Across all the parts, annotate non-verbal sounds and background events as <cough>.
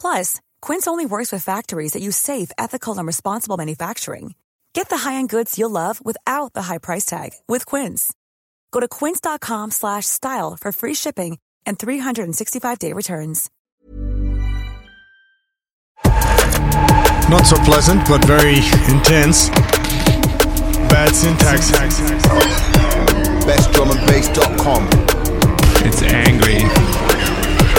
Plus, Quince only works with factories that use safe, ethical, and responsible manufacturing. Get the high-end goods you'll love without the high price tag with Quince. Go to quince.com/style for free shipping and 365-day returns. Not so pleasant, but very intense. Bad syntax. BestDrumAndBass.com. It's angry.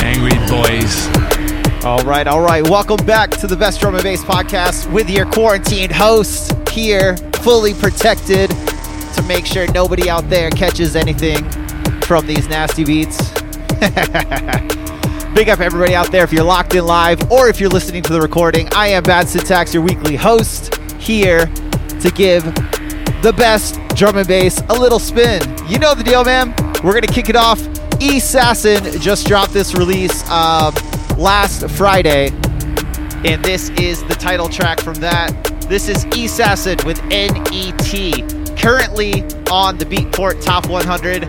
Angry boys. All right, all right. Welcome back to the Best Drum and Bass podcast with your quarantined host here, fully protected to make sure nobody out there catches anything from these nasty beats. <laughs> Big up everybody out there if you're locked in live or if you're listening to the recording. I am Bad Syntax, your weekly host, here to give the best drum and bass a little spin. You know the deal, man. We're going to kick it off. E Assassin just dropped this release um, last Friday, and this is the title track from that. This is Assassin with NET, currently on the Beatport Top 100.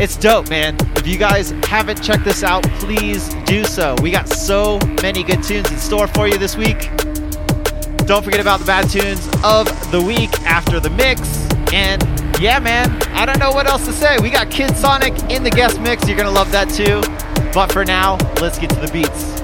It's dope, man. If you guys haven't checked this out, please do so. We got so many good tunes in store for you this week. Don't forget about the bad tunes of the week after the mix. And yeah, man, I don't know what else to say. We got Kid Sonic in the guest mix. You're going to love that too. But for now, let's get to the beats.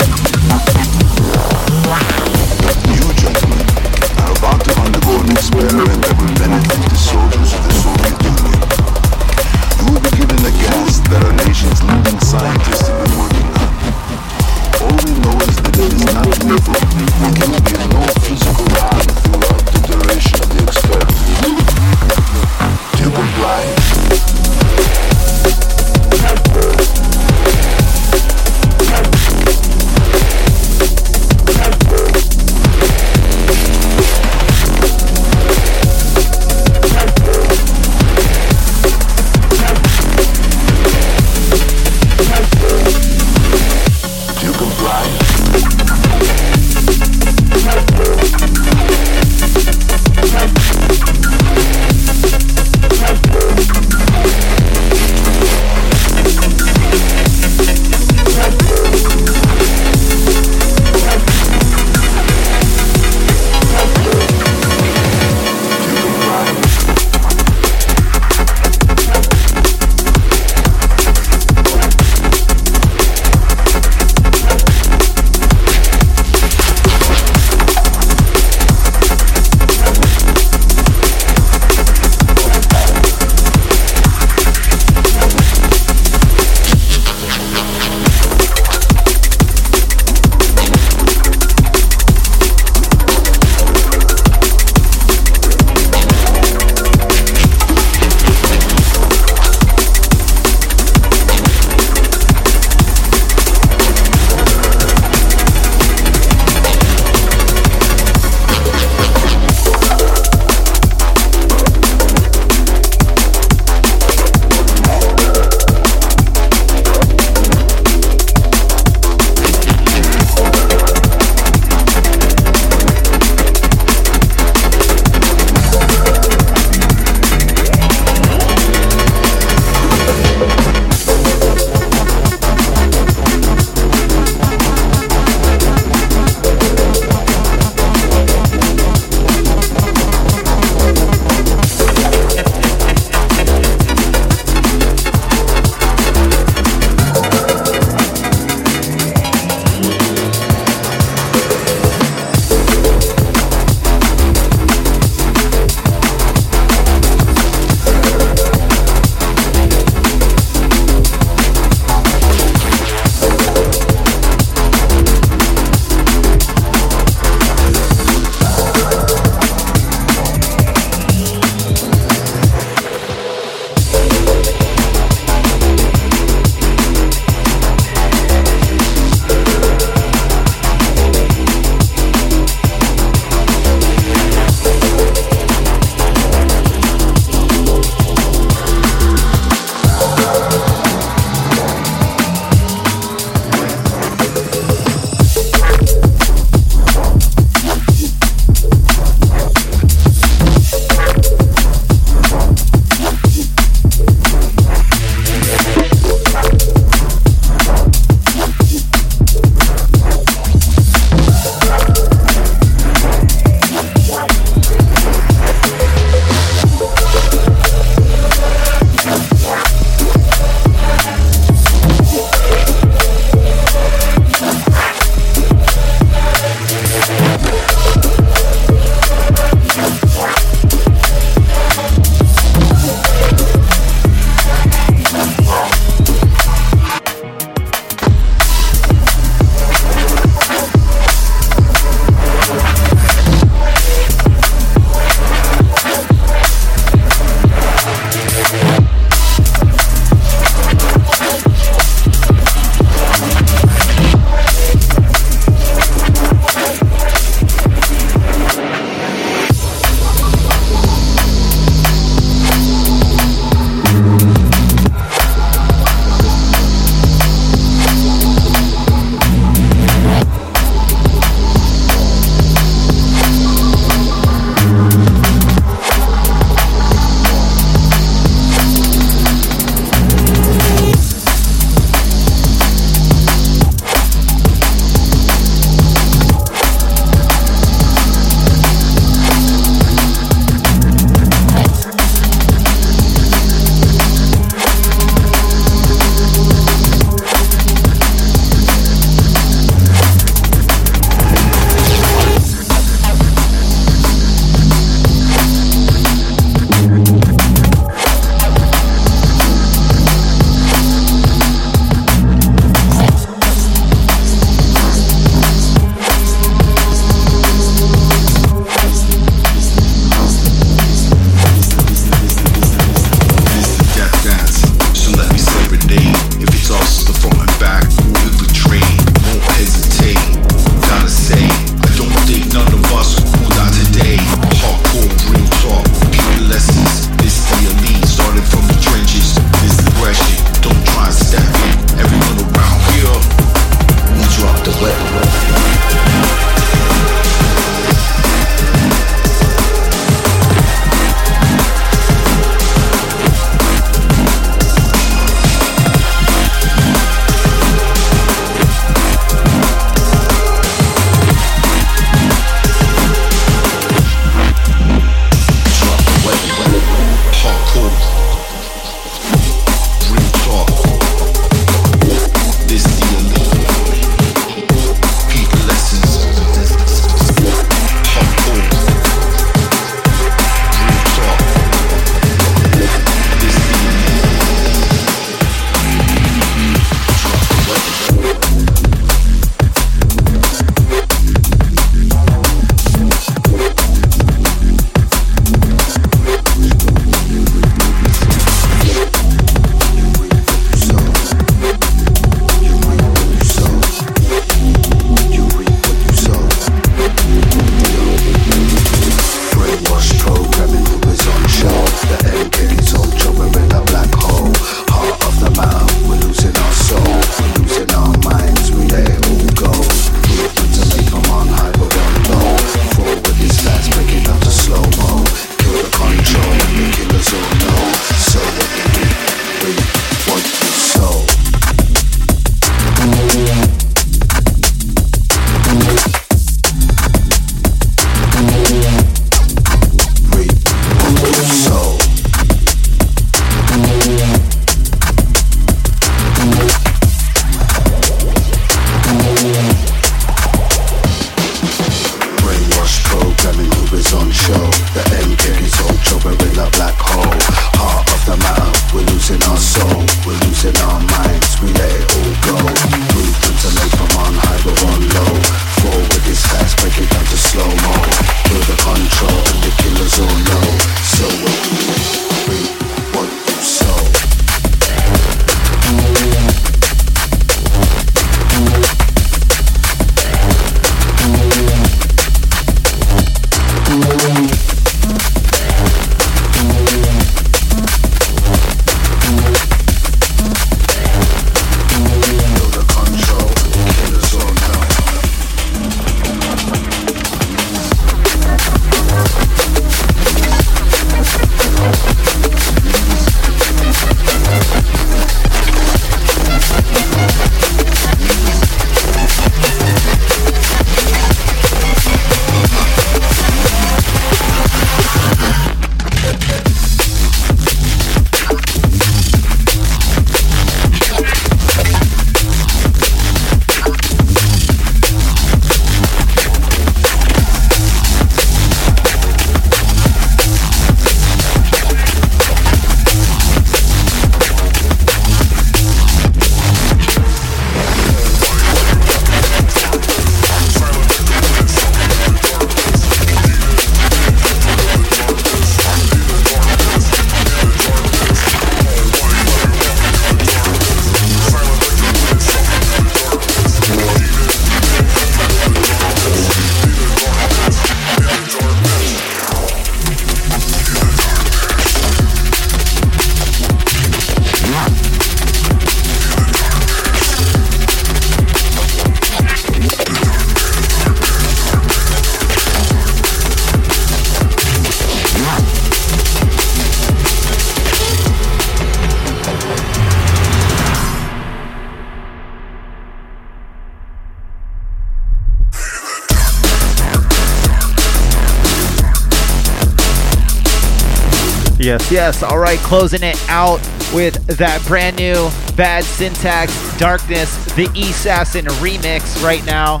Yes. All right, closing it out with that brand new Bad Syntax Darkness, the Assassin remix right now.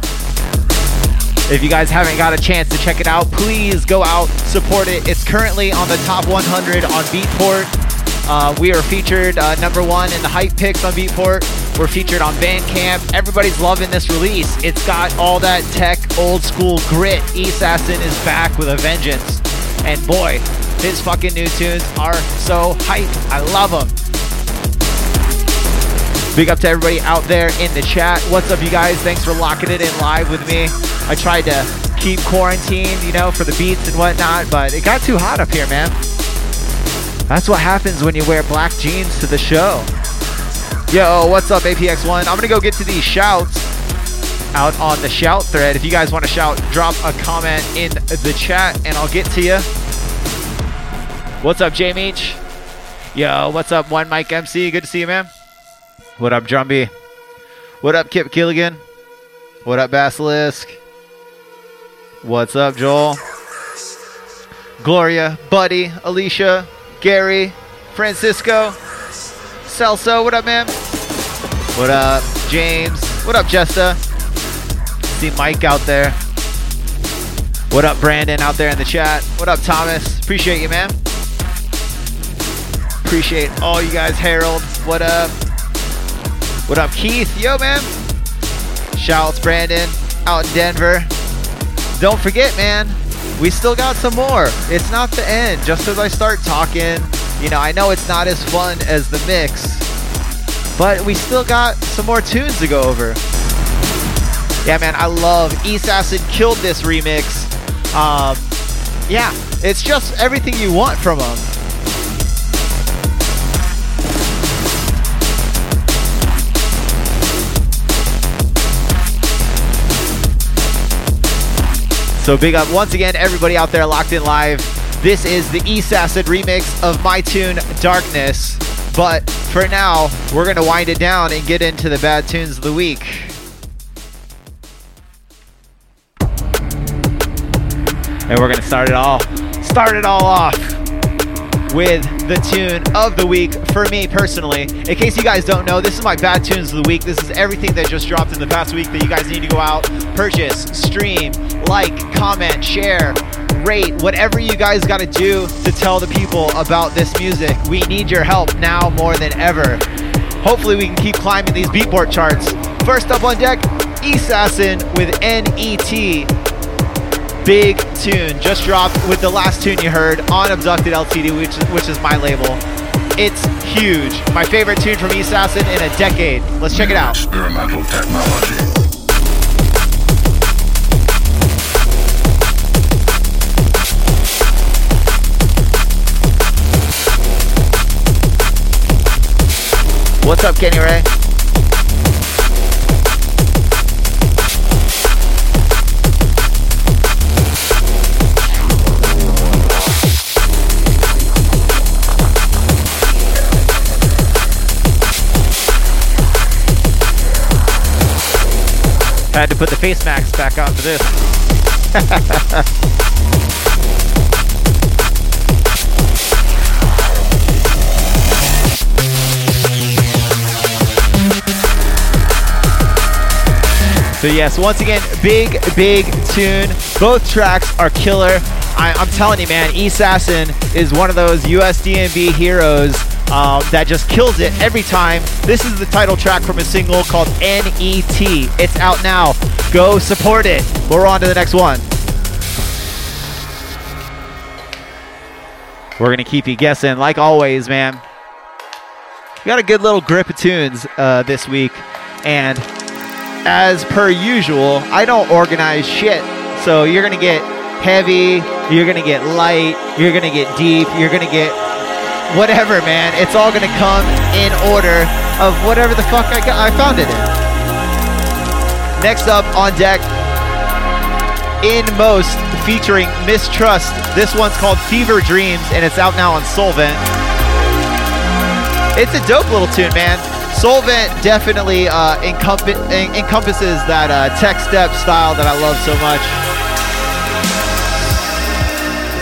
If you guys haven't got a chance to check it out, please go out, support it. It's currently on the top 100 on Beatport. Uh, we are featured uh, number one in the hype picks on Beatport. We're featured on Bandcamp. Everybody's loving this release. It's got all that tech, old school grit. Assassin is back with a vengeance. And boy, his fucking new tunes are so hype. I love them. Big up to everybody out there in the chat. What's up, you guys? Thanks for locking it in live with me. I tried to keep quarantined, you know, for the beats and whatnot, but it got too hot up here, man. That's what happens when you wear black jeans to the show. Yo, what's up, APX1? I'm gonna go get to these shouts out on the shout thread. If you guys want to shout, drop a comment in the chat and I'll get to you. What's up, J Meach? Yo, what's up, One Mike MC? Good to see you, man. What up, Drumby? What up, Kip Killigan? What up, Basilisk? What's up, Joel? Gloria, Buddy, Alicia, Gary, Francisco, Celso, what up, man? What up, James? What up, Jesta? See Mike out there. What up, Brandon out there in the chat? What up, Thomas? Appreciate you, man. Appreciate all you guys. Harold, what up? What up, Keith? Yo, man. Shouts, Brandon, out in Denver. Don't forget, man, we still got some more. It's not the end. Just as I start talking, you know, I know it's not as fun as the mix, but we still got some more tunes to go over. Yeah, man, I love East Acid killed this remix. Um, yeah, it's just everything you want from them. So big up once again, everybody out there locked in live. This is the Assassin remix of my tune Darkness. But for now, we're going to wind it down and get into the bad tunes of the week. And we're going to start it all start it all off with the tune of the week for me personally. In case you guys don't know, this is my bad tunes of the week. This is everything that just dropped in the past week that you guys need to go out, purchase, stream, like, comment, share, rate, whatever you guys got to do to tell the people about this music. We need your help now more than ever. Hopefully, we can keep climbing these Beatport charts. First up on deck, Assassin with NET big tune just dropped with the last tune you heard on Abducted LTD, which, which is my label. It's huge. My favorite tune from East Assassin in a decade. Let's check it out. Experimental technology. What's up, Kenny Ray? Had to put the face mask back on for this. <laughs> So yes, once again, big, big tune. Both tracks are killer. I, am telling you, man, Assassin is one of those USDNB heroes um, that just kills it every time. This is the title track from a single called NET. It's out now. Go support it. We're on to the next one. We're going to keep you guessing, like always, man. We got a good little grip of tunes uh, this week. And as per usual, I don't organize shit. So you're going to get heavy, you're going to get light, you're going to get deep, you're going to get whatever, man. It's all gonna come in order of whatever the fuck I got, I found it in. Next up on deck, in most featuring Mistrust. This one's called Fever Dreams, and it's out now on Solvent. It's a dope little tune, man. Solvent definitely uh, en- encompasses that uh, tech step style that I love so much.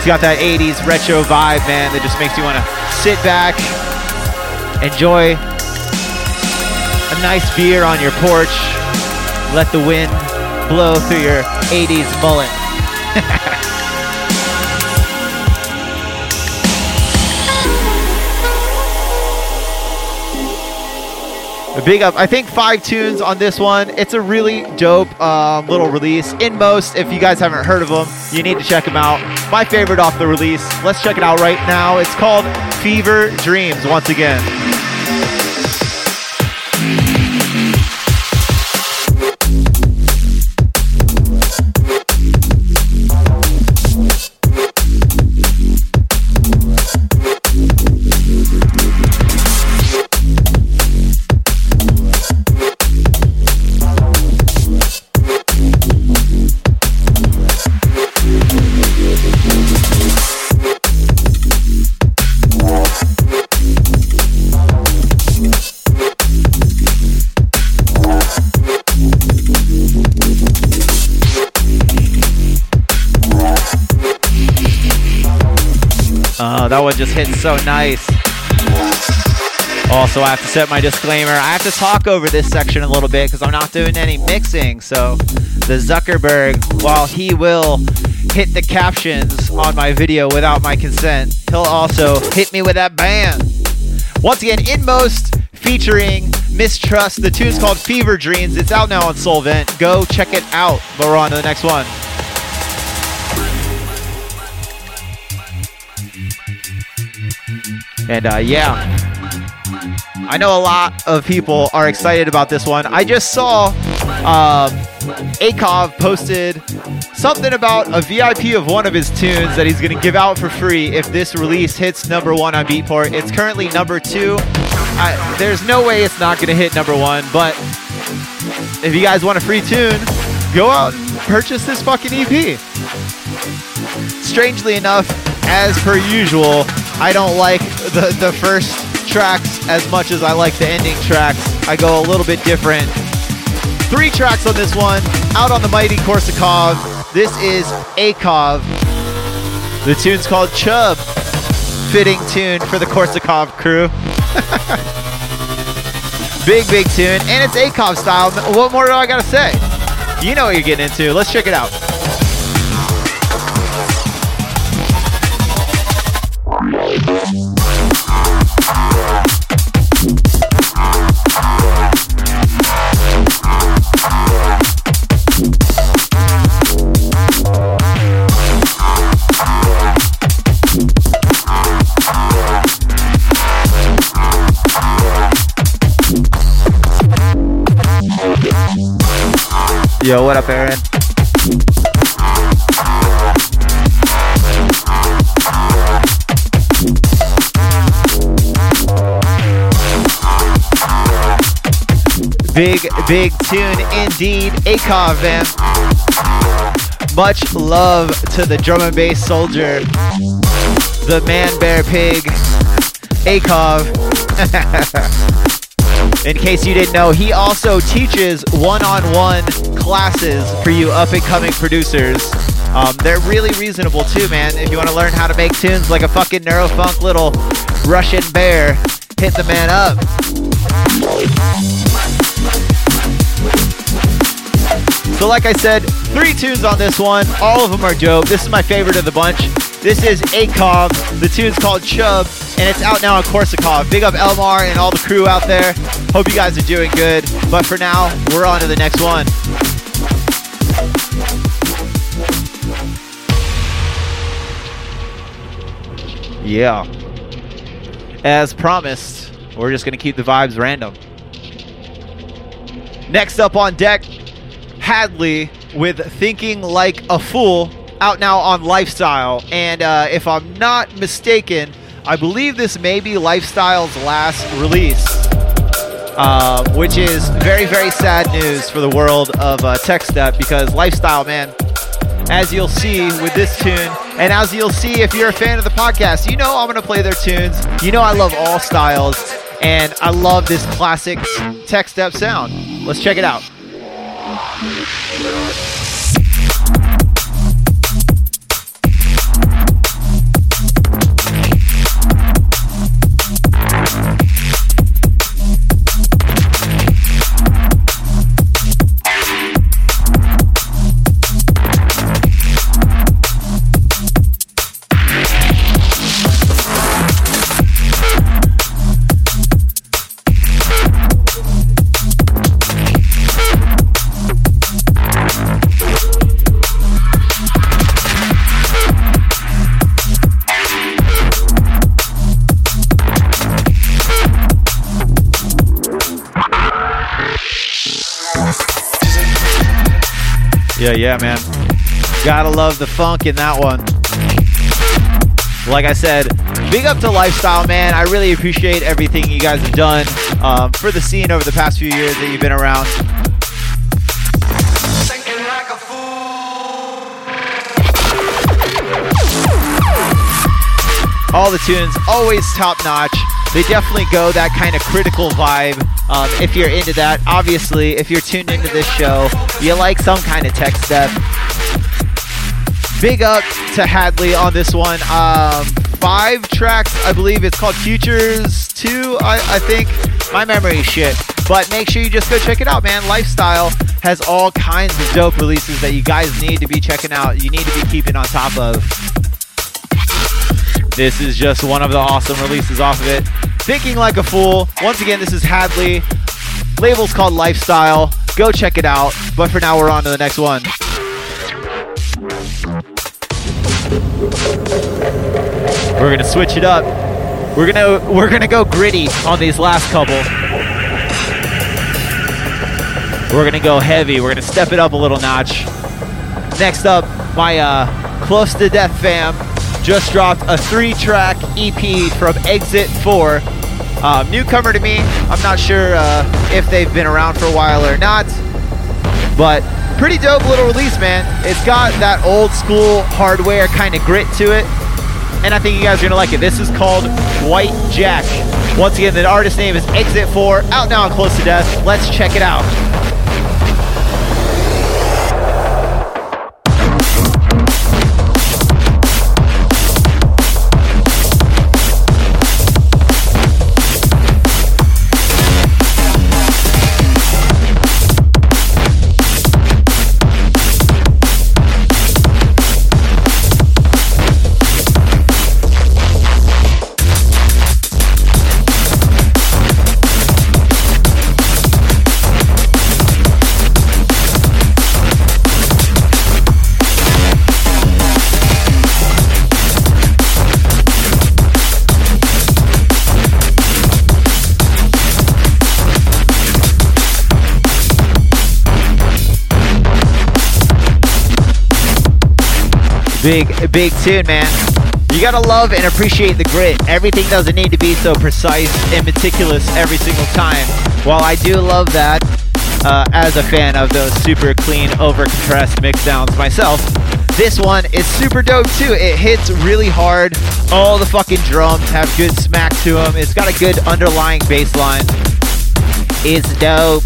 It's got that 80s retro vibe, man, that just makes you want to sit back, enjoy a nice beer on your porch, let the wind blow through your 80s mullet. <laughs> Big up. I think five tunes on this one. It's a really dope um, little release. Inmost, if you guys haven't heard of them, you need to check them out. My favorite off the release. Let's check it out right now. It's called Fever Dreams once again. Oh, that one just hit so nice. Also, I have to set my disclaimer. I have to talk over this section a little bit because I'm not doing any mixing. So, the Zuckerberg, while he will hit the captions on my video without my consent, he'll also hit me with that ban. Once again, Inmost featuring Mistrust. The tune's called Fever Dreams. It's out now on Solvent. Go check it out. But we're on to the next one. And uh, yeah, I know a lot of people are excited about this one. I just saw um, Akov posted something about a VIP of one of his tunes that he's going to give out for free if this release hits number one on Beatport. It's currently number two. I, there's no way it's not going to hit number one, but if you guys want a free tune, go out and purchase this fucking EP. Strangely enough, as per usual, I don't like the, the first tracks as much as I like the ending tracks. I go a little bit different. Three tracks on this one, out on the mighty Korsakov. This is Akov. The tune's called Chub. Fitting tune for the Korsakov crew. <laughs> big, big tune, and it's Akov style. What more do I gotta say? You know what you're getting into. Let's check it out. Yo, what up, Aaron? Big, big tune indeed. Akov, man. Much love to the drum and bass soldier, the man bear pig, Akov. <laughs> In case you didn't know, he also teaches one-on-one classes for you up-and-coming producers. Um, they're really reasonable too, man. If you want to learn how to make tunes like a fucking neurofunk little Russian bear, hit the man up. So like I said, three tunes on this one. All of them are dope. This is my favorite of the bunch. This is Akov. The tune's called Chub, and it's out now on Korsakov. Big up Elmar and all the crew out there. Hope you guys are doing good. But for now, we're on to the next one. Yeah. As promised, we're just going to keep the vibes random. Next up on deck, Hadley with Thinking Like a Fool, out now on Lifestyle. And uh, if I'm not mistaken, I believe this may be Lifestyle's last release, um, which is very, very sad news for the world of uh, Tech Step because Lifestyle, man, as you'll see with this tune, and as you'll see if you're a fan of the podcast, you know I'm going to play their tunes. You know I love all styles, and I love this classic Tech Step sound. Let's check it out. Yeah. Yeah, yeah, man. Gotta love the funk in that one. Like I said, big up to Lifestyle, man. I really appreciate everything you guys have done um, for the scene over the past few years that you've been around. All the tunes, always top notch. They definitely go that kind of critical vibe. Um, if you're into that, obviously, if you're tuned into this show, you like some kind of tech step. Big up to Hadley on this one. Um, five tracks, I believe it's called Futures 2, I, I think. My memory is shit. But make sure you just go check it out, man. Lifestyle has all kinds of dope releases that you guys need to be checking out. You need to be keeping on top of. This is just one of the awesome releases off of it. Thinking Like a Fool. Once again, this is Hadley. Label's called Lifestyle. Go check it out. But for now, we're on to the next one. We're gonna switch it up. We're gonna we're gonna go gritty on these last couple. We're gonna go heavy. We're gonna step it up a little notch. Next up, my uh, close to death fam just dropped a three-track EP from Exit Four. Um, newcomer to me. I'm not sure uh, if they've been around for a while or not, but pretty dope little release, man. It's got that old school hardware kind of grit to it, and I think you guys are gonna like it. This is called White Jack. Once again, the artist name is Exit 4, out now on Close to Death. Let's check it out. Big, big tune, man. You gotta love and appreciate the grit. Everything doesn't need to be so precise and meticulous every single time. While I do love that, uh, as a fan of those super clean, over compressed mix sounds myself, this one is super dope too. It hits really hard. All the fucking drums have good smack to them. It's got a good underlying bass line. It's dope.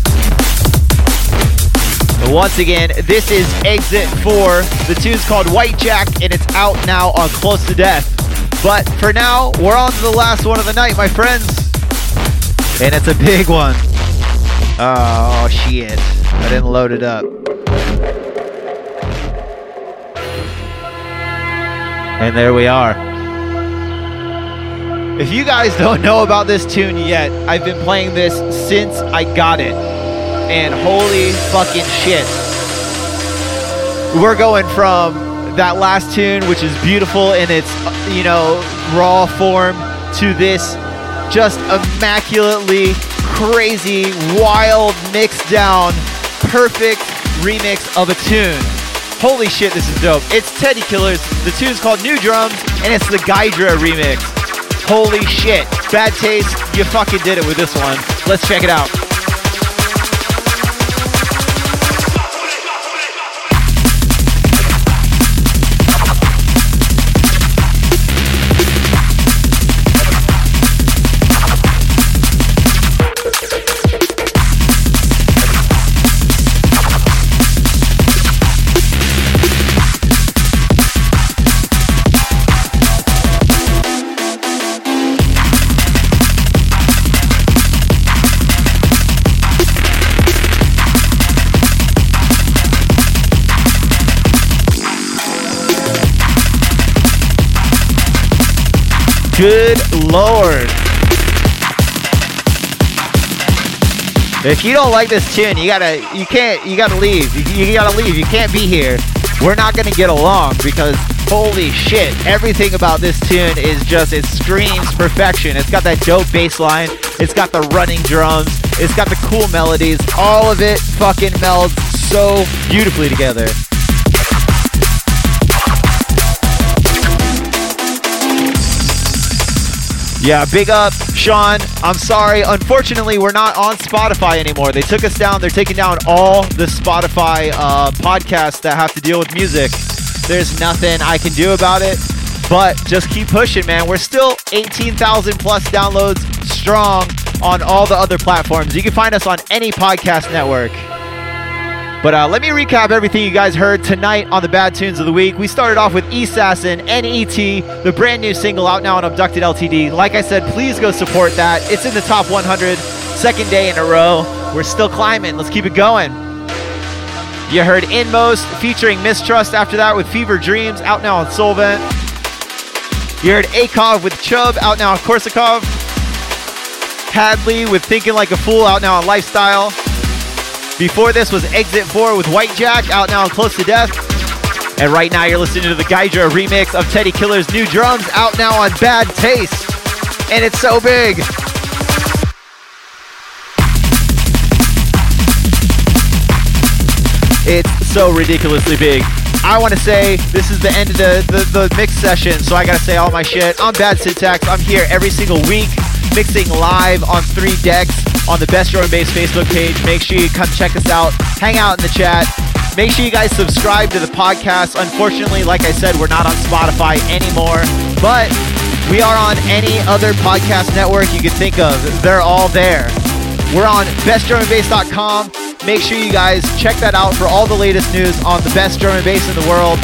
Once again, this is Exit 4. The tune's called White Jack, and it's out now on Close to Death. But for now, we're on to the last one of the night, my friends. And it's a big one. Oh, shit. I didn't load it up. And there we are. If you guys don't know about this tune yet, I've been playing this since I got it and holy fucking shit. We're going from that last tune, which is beautiful in its, you know, raw form, to this just immaculately crazy, wild, mixed down, perfect remix of a tune. Holy shit, this is dope. It's Teddy Killerz. The tune's called New Drums, and it's the Gydra remix. Holy shit. Bad taste. You fucking did it with this one. Let's check it out. Good lord. If you don't like this tune, you gotta, you can't, you gotta leave. You, you gotta leave. You can't be here. We're not gonna get along because holy shit, everything about this tune is just, it screams perfection. It's got that dope bass line. It's got the running drums. It's got the cool melodies. All of it fucking melds so beautifully together. Yeah, big up, Sean. I'm sorry. Unfortunately, we're not on Spotify anymore. They took us down. They're taking down all the Spotify uh, podcasts that have to deal with music. There's nothing I can do about it, but just keep pushing, man. We're still 18,000 plus downloads strong on all the other platforms. You can find us on any podcast network. But uh, let me recap everything you guys heard tonight on the Bad Tunes of the Week. We started off with Assassin, NET, the brand new single out now on Abducted LTD. Like I said, please go support that. It's in the top 100, second day in a row. We're still climbing. Let's keep it going. You heard Inmost featuring Mistrust after that with Fever Dreams out now on Solvent. You heard Akov with Chubb out now on Korsakov. Hadley with Thinking Like a Fool out now on Lifestyle. Before this was Exit 4 with White Jack out now on Close to Death. And right now you're listening to the Gydra remix of Teddy Killer's new drums out now on Bad Taste. And it's so big. It's so ridiculously big. I want to say this is the end of the, the, the mix session, so I got to say all my shit. I'm Bad Syntax. I'm here every single week mixing live on three decks on the Best Drum and Bass Facebook page. Make sure you come check us out, hang out in the chat. Make sure you guys subscribe to the podcast. Unfortunately, like I said, we're not on Spotify anymore, but we are on any other podcast network you can think of. They're all there. We're on bestdrumandbass.com. Make sure you guys check that out for all the latest news on the best drum and bass in the world.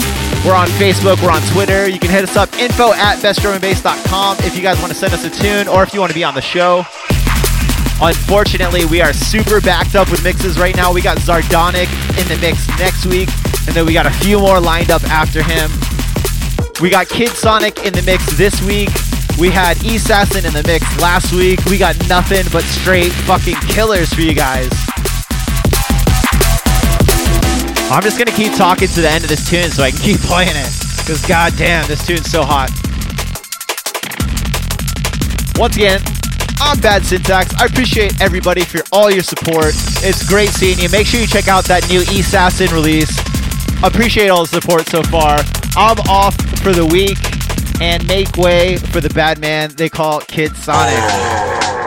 We're on Facebook, we're on Twitter. You can hit us up info at bestdrumandbass.com if you guys want to send us a tune or if you want to be on the show. Unfortunately, we are super backed up with mixes right now. We got Zardonic in the mix next week, and then we got a few more lined up after him. We got Kid Sonic in the mix this week. We had E Assassin in the mix last week. We got nothing but straight fucking killers for you guys. I'm just gonna keep talking to the end of this tune so I can keep <laughs> playing it. Because goddamn, this tune's so hot. Once again, I'm Bad Syntax. I appreciate everybody for all your support. It's great seeing you. Make sure you check out that new Assassin release. Appreciate all the support so far. I'm off for the week and make way for the bad man they call Kid Sonic.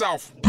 South.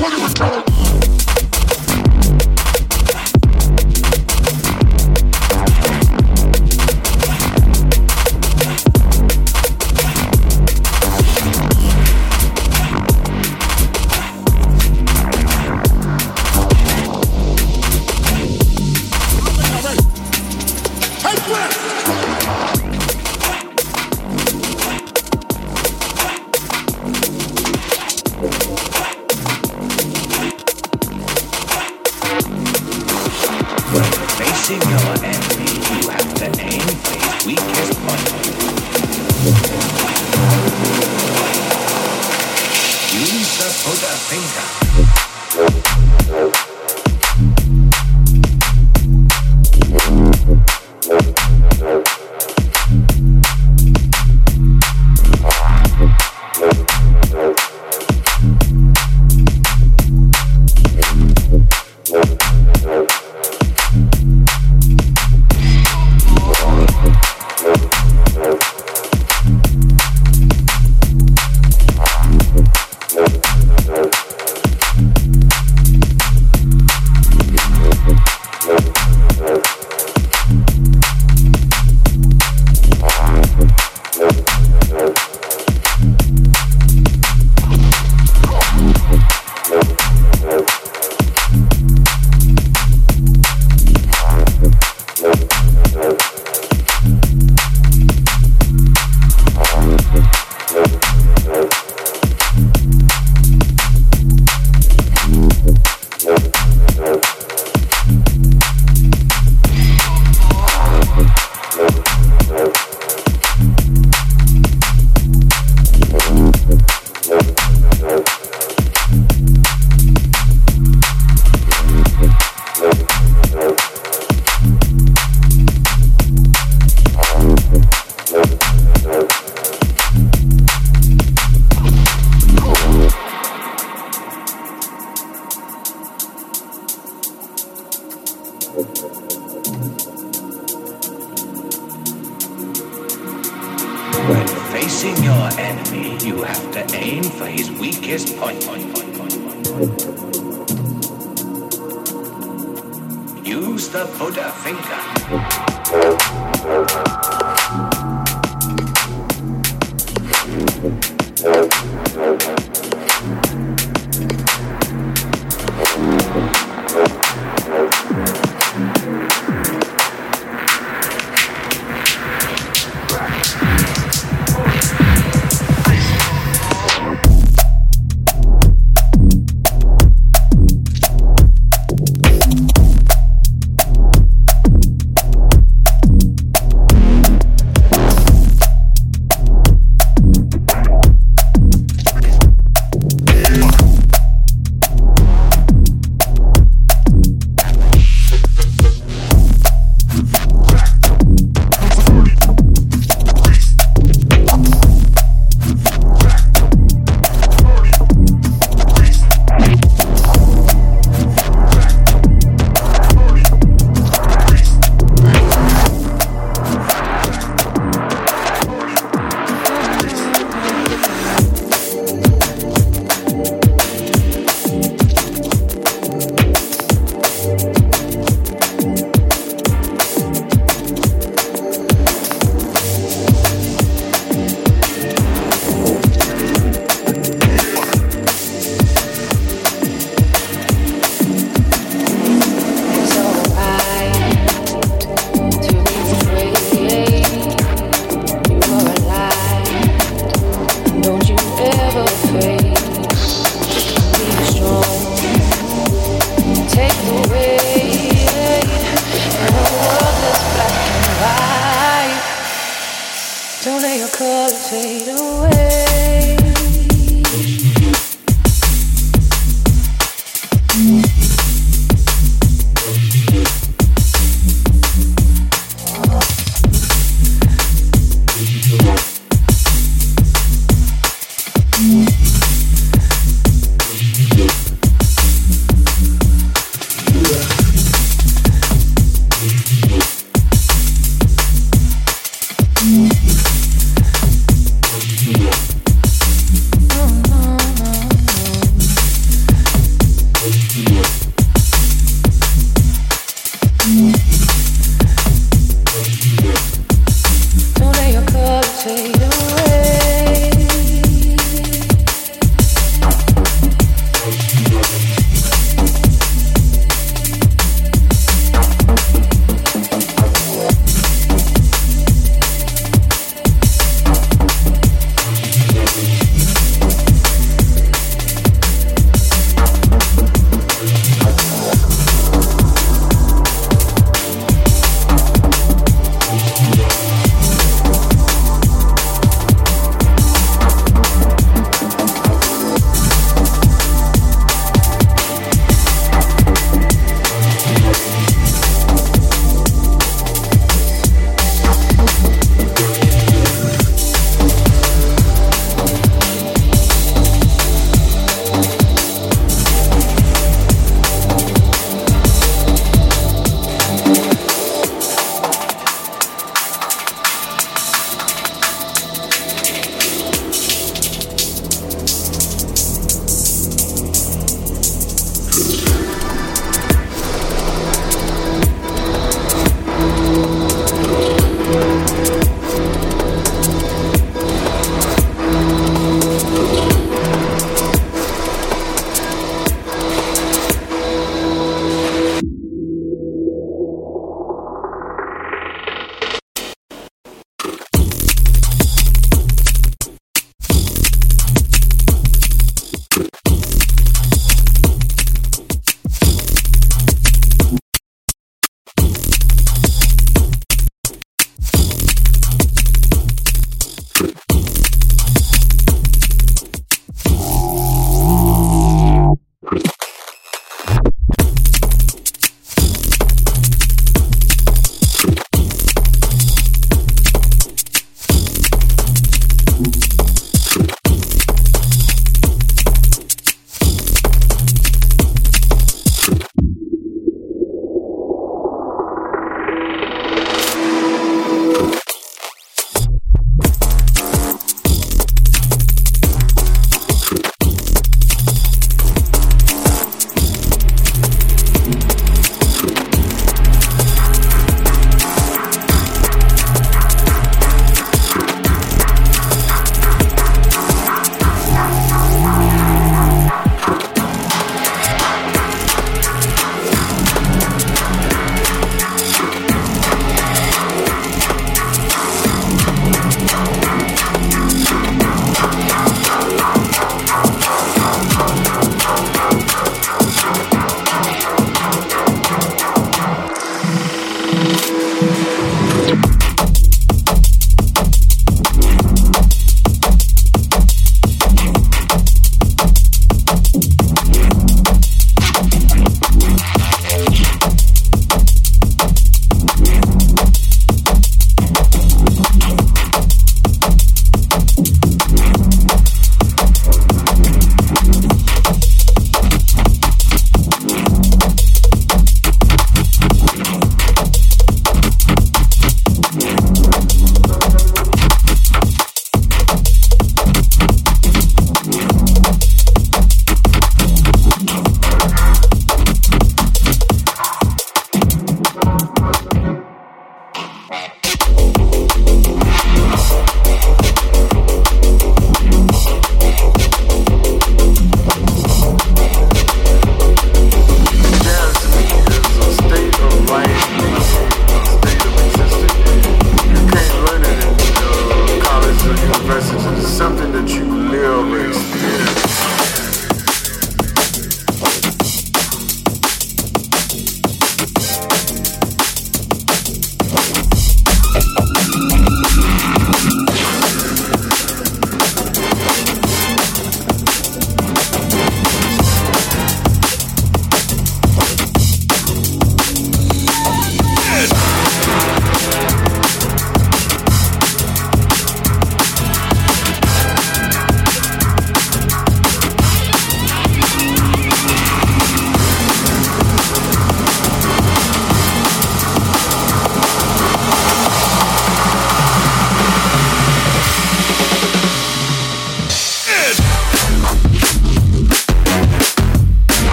what it was called.